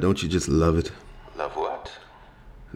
don't you just love it? Love what?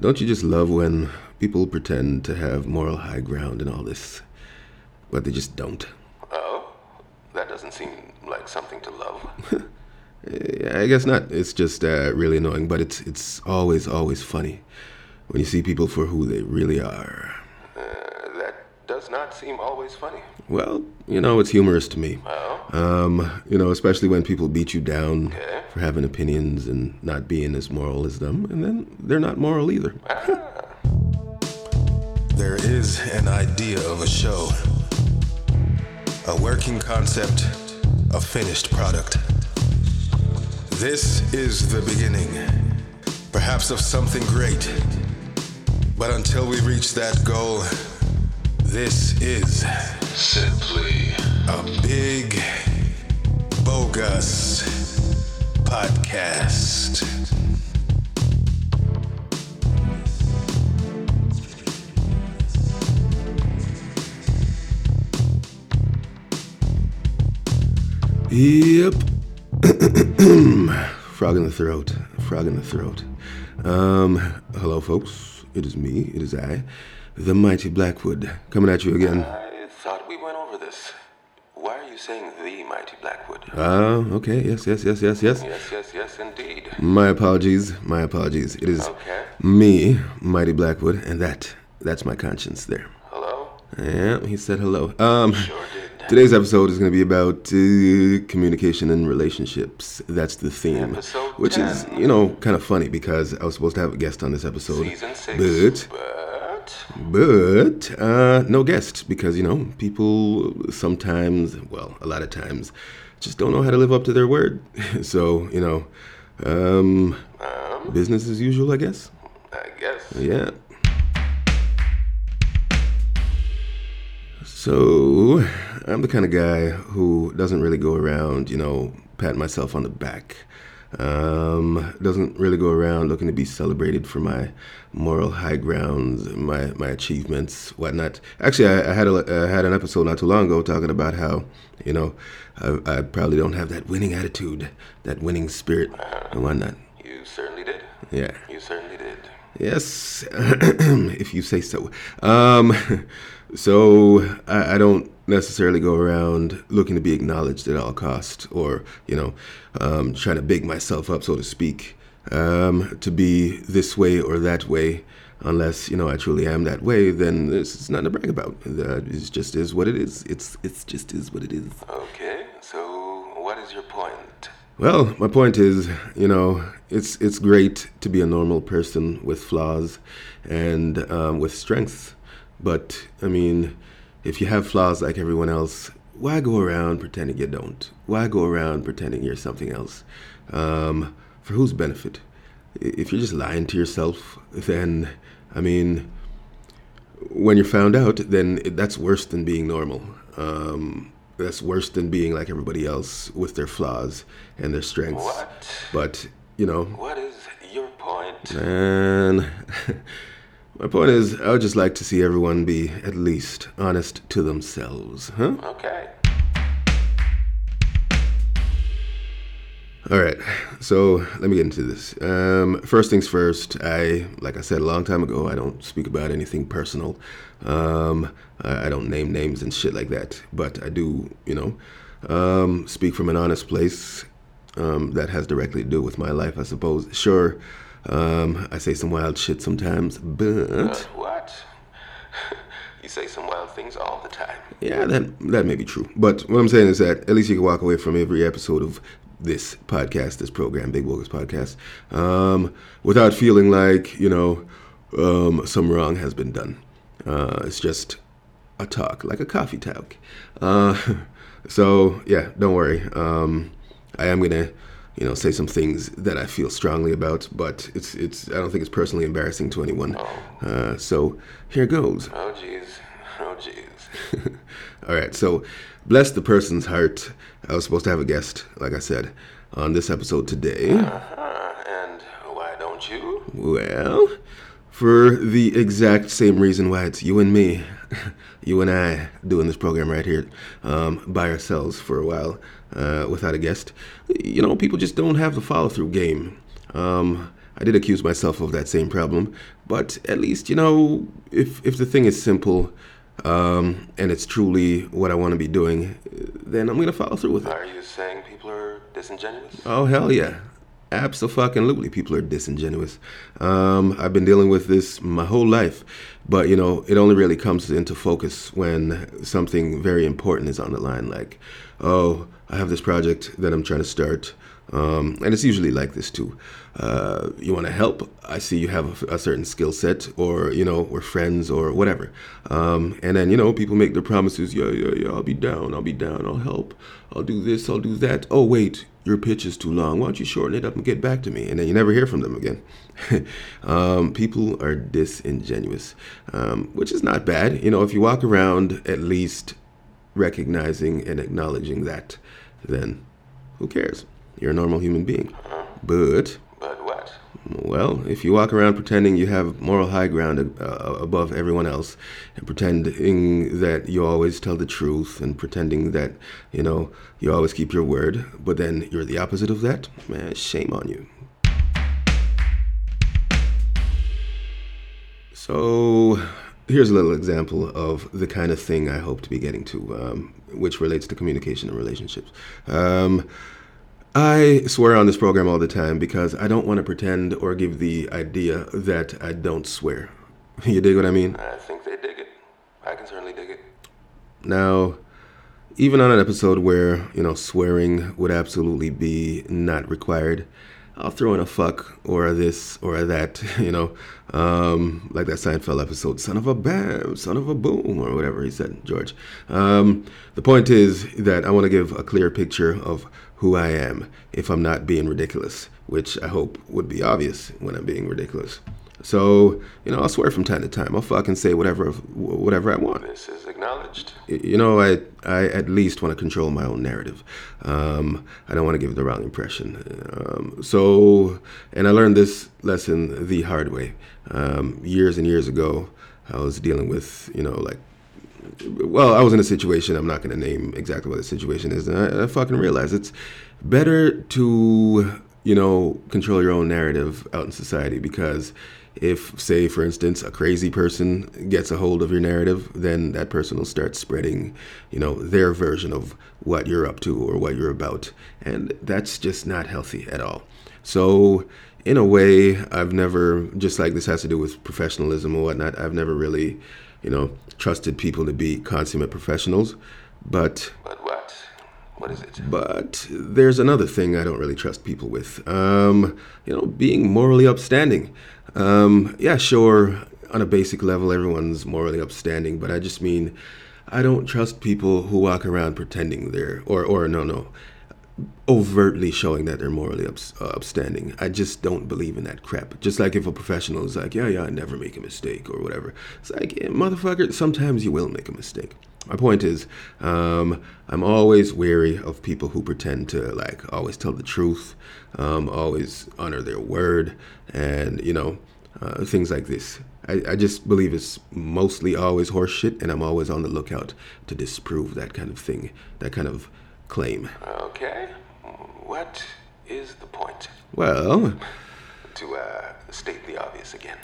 Don't you just love when people pretend to have moral high ground and all this, but they just don't? Oh? That doesn't seem like something to love. I guess not. It's just uh, really annoying, but it's it's always always funny when you see people for who they really are. Uh, that does not seem always funny. Well, you know, it's humorous to me. Oh? Um, you know, especially when people beat you down Okay. for having opinions and not being as moral as them, and then they're not moral either. There is an idea of a show, a working concept, a finished product. This is the beginning, perhaps of something great. But until we reach that goal, this is simply a big, bogus podcast. Yep. frog in the throat. Frog in the throat. Um, hello, folks. It is me. It is I, the mighty Blackwood, coming at you again. I thought we went over this. Why are you saying the mighty Blackwood? Ah, okay. Yes, yes, yes, yes, yes. yes, yes, yes, indeed. My apologies. My apologies. It is Okay. me, mighty Blackwood, and that, that's my conscience there. Hello? Yeah, he said hello. Um, Sure did. today's episode is going to be about uh, communication and relationships. That's the theme, Episode which is you know kind of funny because I was supposed to have a guest on this episode, Season six. but But but uh, no guests because you know people sometimes, well, a lot of times, just don't know how to live up to their word. so you know, um, business as usual, I guess. I guess. Yeah. So, I'm the kind of guy who doesn't really go around, you know, patting myself on the back. Um, doesn't really go around looking to be celebrated for my moral high grounds, my my achievements, whatnot. Actually, I, I had a I had an episode not too long ago talking about how, you know, I, I probably don't have that winning attitude, that winning spirit, and whatnot. You certainly did. Yeah. You certainly did. Yes, if you say so. Um, so I, I don't necessarily go around looking to be acknowledged at all cost, or you know, um, trying to big myself up, so to speak, um, to be this way or that way. Unless you know I truly am that way, then it's nothing to brag about. Uh, it just is what it is. It's it's just is what it is. Okay, so what is your point? Well, my point is, you know, it's it's great to be a normal person with flaws and um, with strengths, but I mean, if you have flaws like everyone else, why go around pretending you don't? Why go around pretending you're something else? Um, for whose benefit? If you're just lying to yourself, then I mean, when you're found out, then that's worse than being normal. Um, that's worse than being like everybody else with their flaws and their strengths. What? But you know, What is your point? and my point is, I would just like to see everyone be at least honest to themselves, huh? Okay. All right, so let me get into this. Um, first things first, I, like I said a long time ago, I don't speak about anything personal. Um, I, I don't name names and shit like that, but I do, you know, um, speak from an honest place um, that has directly to do with my life, I suppose. Sure, um, I say some wild shit sometimes, but But what? you say some wild things all the time. Yeah, that that may be true. But what I'm saying is that at least you can walk away from every episode of this podcast, this program, Big Bogus Podcast, um, without feeling like you know um, some wrong has been done. Uh, it's just a talk, like a coffee talk. Uh, so yeah, don't worry. Um, I am gonna, you know, say some things that I feel strongly about, but it's it's. I don't think it's personally embarrassing to anyone. Uh, so here goes. Oh, jeez. Oh, jeez. All right, so bless the person's heart. I was supposed to have a guest, like I said, on this episode today. Uh, and why don't you? Well, for the exact same reason why it's you and me, you and I doing this program right here um, by ourselves for a while uh, without a guest. You know, people just don't have the follow through game. Um, I did accuse myself of that same problem, but at least you know if if the thing is simple um, and it's truly what I want to be doing, then I'm gonna follow through with it. Are you saying people are disingenuous? Oh hell yeah, absolutely. People are disingenuous. Um, I've been dealing with this my whole life, but you know it only really comes into focus when something very important is on the line. Like, oh, I have this project that I'm trying to start. Um, and it's usually like this too. Uh, you want to help? I see you have a, a certain skill set, or you know, we're friends, or whatever. Um, and then you know, people make their promises. Yeah, yeah, yeah. I'll be down. I'll be down. I'll help. I'll do this. I'll do that. Oh wait, your pitch is too long. Why don't you shorten it up and get back to me? And then you never hear from them again. um, people are disingenuous, um, which is not bad. You know, if you walk around at least recognizing and acknowledging that, then who cares? You're a normal human being. But, But what? well, if you walk around pretending you have moral high ground uh, above everyone else, and pretending that you always tell the truth, and pretending that, you know, you always keep your word, but then you're the opposite of that, man, shame on you. So, here's a little example of the kind of thing I hope to be getting to, um, which relates to communication and relationships. Um, I swear on this program all the time because I don't want to pretend or give the idea that I don't swear. You dig what I mean? I think they dig it. I can certainly dig it. Now, even on an episode where, you know, swearing would absolutely be not required, I'll throw in a fuck or a this or a that, you know, um, like that Seinfeld episode, son of a bam, son of a boom, or whatever he said, George. Um, the point is that I want to give a clear picture of who I am if I'm not being ridiculous, which I hope would be obvious when I'm being ridiculous. So, you know, I'll swear from time to time. I'll fucking say whatever whatever I want. This is acknowledged. You know, I I at least want to control my own narrative. Um, I don't want to give the wrong impression. Um, so, and I learned this lesson the hard way. Um, years and years ago, I was dealing with, you know, like well, I was in a situation. I'm not going to name exactly what the situation is, and I, I fucking realized it's better to you know control your own narrative out in society because if, say, for instance, a crazy person gets a hold of your narrative, then that person will start spreading, you know, their version of what you're up to or what you're about, and that's just not healthy at all. So, in a way, I've never, just like this has to do with professionalism or whatnot, I've never really you know, trusted people to be consummate professionals. But But what? What is it? but there's another thing I don't really trust people with. Um, you know, being morally upstanding. Um, yeah, sure, on a basic level, everyone's morally upstanding, but I just mean I don't trust people who walk around pretending they're, or, or no, no, overtly showing that they're morally uh, upstanding. I just don't believe in that crap. Just like if a professional is like, yeah, yeah, I never make a mistake or whatever. It's like, yeah, motherfucker, sometimes you will make a mistake. My point is, um, I'm always wary of people who pretend to like always tell the truth, um, always honor their word, and you know, uh, things like this. I, I just believe it's mostly always horseshit, and I'm always on the lookout to disprove that kind of thing, that kind of claim. Okay. What is the point? Well, To uh, state the obvious again.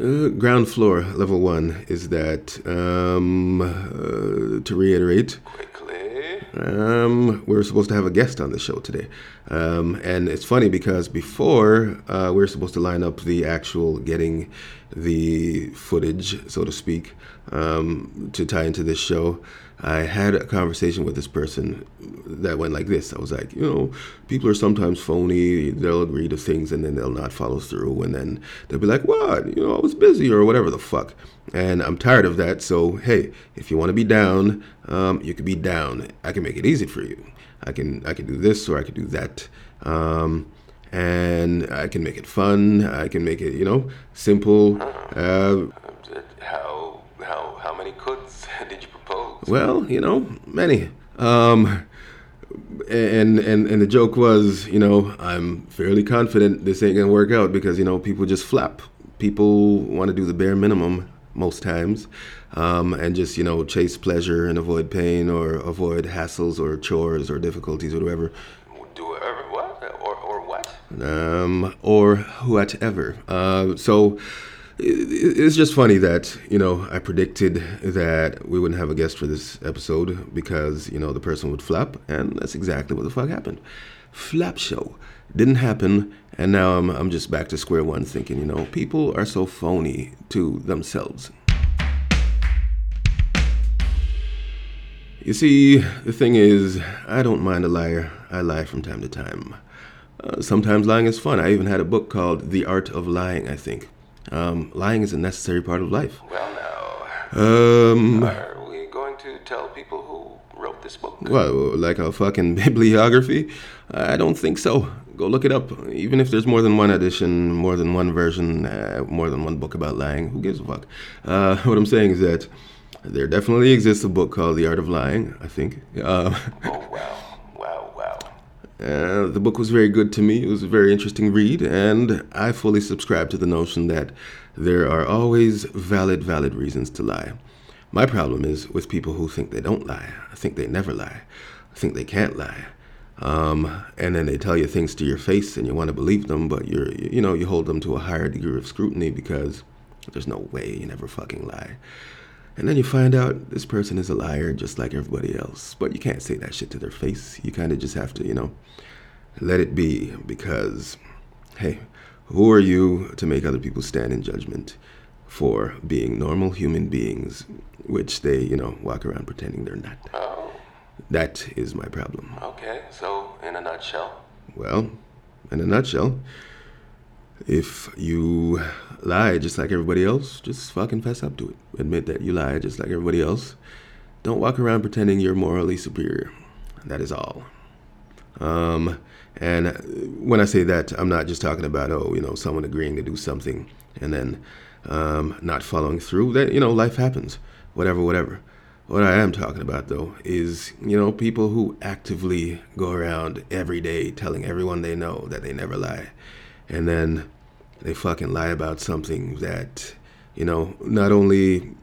uh, ground floor, level one, is that, um, uh, to reiterate, Quickly. Um, we're supposed to have a guest on the show today. Um, and it's funny because before uh, we're supposed to line up the actual getting the footage, so to speak, um, to tie into this show. I had a conversation with this person that went like this. I was like, you know, people are sometimes phony. They'll agree to things and then they'll not follow through. And then they'll be like, what? You know, I was busy or whatever the fuck. And I'm tired of that. So, hey, if you want to be down, um, you can be down. I can make it easy for you. I can I can do this or I can do that. Um, and I can make it fun. I can make it, you know, simple. Uh, How how how many coulds did you? Well, you know, many. Um, and and and the joke was, you know, I'm fairly confident this ain't gonna work out because you know people just flap. People want to do the bare minimum most times, um, and just you know chase pleasure and avoid pain or avoid hassles or chores or difficulties or whatever. Do whatever what or or what? um, or whatever. Uh, so it's just funny that you know I predicted that we wouldn't have a guest for this episode because you know the person would flap, and that's exactly what the fuck happened. Flap show didn't happen, and now I'm I'm just back to square one, thinking you know people are so phony to themselves. You see, the thing is, I don't mind a liar. I lie from time to time. Uh, sometimes lying is fun. I even had a book called The Art of Lying, I think. Um, lying is a necessary part of life. Well, now, Um, are we going to tell people who wrote this book? well, like a fucking bibliography? I don't think so. Go look it up. Even if there's more than one edition, more than one version, uh, more than one book about lying, who gives a fuck? Uh, what I'm saying is that there definitely exists a book called The Art of Lying, I think. Uh, Oh, wow. Uh, the book was very good to me. It was a very interesting read, and I fully subscribe to the notion that there are always valid, valid reasons to lie. My problem is with people who think they don't lie. I think they never lie. I think they can't lie. Um, and then they tell you things to your face, and you want to believe them, but you're, you know, you hold them to a higher degree of scrutiny because there's no way you never fucking lie. And then you find out this person is a liar just like everybody else. But you can't say that shit to their face. You kind of just have to, you know, let it be because, hey, who are you to make other people stand in judgment for being normal human beings, which they, you know, walk around pretending they're not? Oh, That is my problem. okay. So, in a nutshell, Well, in a nutshell, if you lie just like everybody else, just fucking fess up to it. Admit that you lie just like everybody else. Don't walk around pretending you're morally superior. That is all. Um, and when I say that, I'm not just talking about oh, you know, someone agreeing to do something and then um, not following through. That you know, life happens. Whatever, whatever. What I am talking about though is you know people who actively go around every day telling everyone they know that they never lie, and then they fucking lie about something that you know not only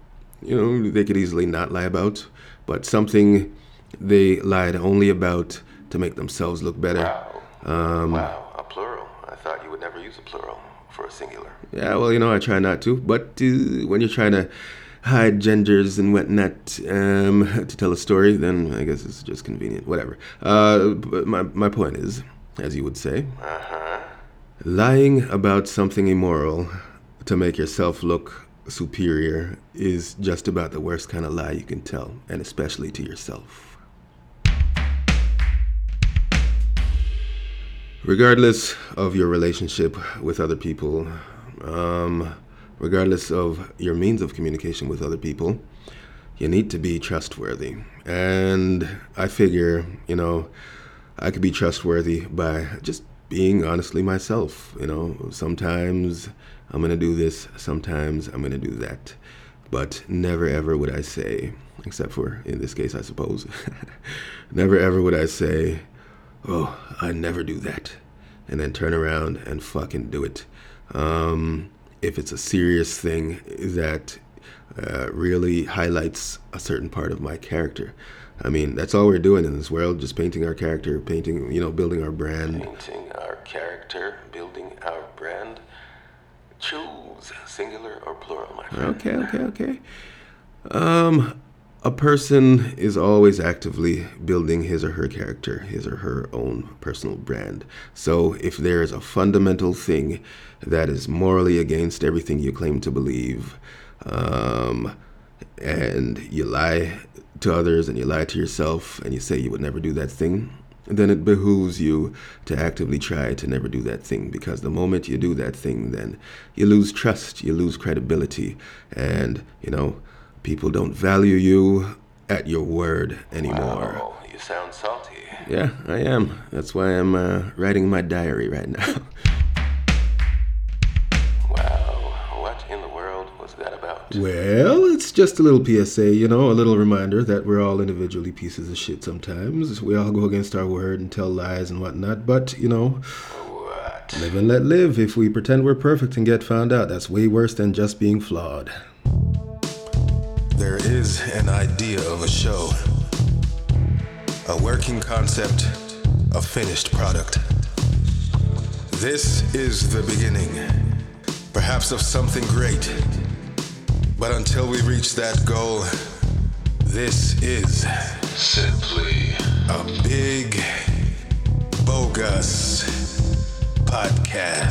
you know they could easily not lie about, but something they lied only about to make themselves look better. wow. wow, a plural. I thought you would never use a plural for a singular. Yeah, well, you know, I try not to, but uh, when you're trying to hide genders and whatnot um, to tell a story, then I guess it's just convenient. Whatever. Uh, but my, my point is, as you would say, Uh huh. Lying about something immoral to make yourself look superior is just about the worst kind of lie you can tell, and especially to yourself. Regardless of your relationship with other people, um, regardless of your means of communication with other people, you need to be trustworthy. And I figure, you know, I could be trustworthy by just being honestly myself. You know, sometimes I'm going to do this, sometimes I'm going to do that. But never ever would I say, except for in this case, I suppose, never ever would I say, oh, I never do that. And then turn around and fucking do it. Um, if it's a serious thing that uh, really highlights a certain part of my character. I mean, that's all we're doing in this world, just painting our character, painting, you know, building our brand. Painting character, building our brand. Choose singular or plural, my friend. Okay, okay, okay. Um, a person is always actively building his or her character, his or her own personal brand. So if there is a fundamental thing that is morally against everything you claim to believe, um, and you lie to others and you lie to yourself and you say you would never do that thing, then it behooves you to actively try to never do that thing because the moment you do that thing, then you lose trust, you lose credibility, and you know, people don't value you at your word anymore. Oh, you sound salty. Yeah, I am. That's why I'm uh, writing my diary right now. about? Well, it's just a little PSA, you know, a little reminder that we're all individually pieces of shit sometimes. We all go against our word and tell lies and whatnot, but, you know, What? live and let live. If we pretend we're perfect and get found out, that's way worse than just being flawed. There is an idea of a show, a working concept, a finished product. This is the beginning, perhaps of something great. But until we reach that goal, this is Simply a big, bogus podcast.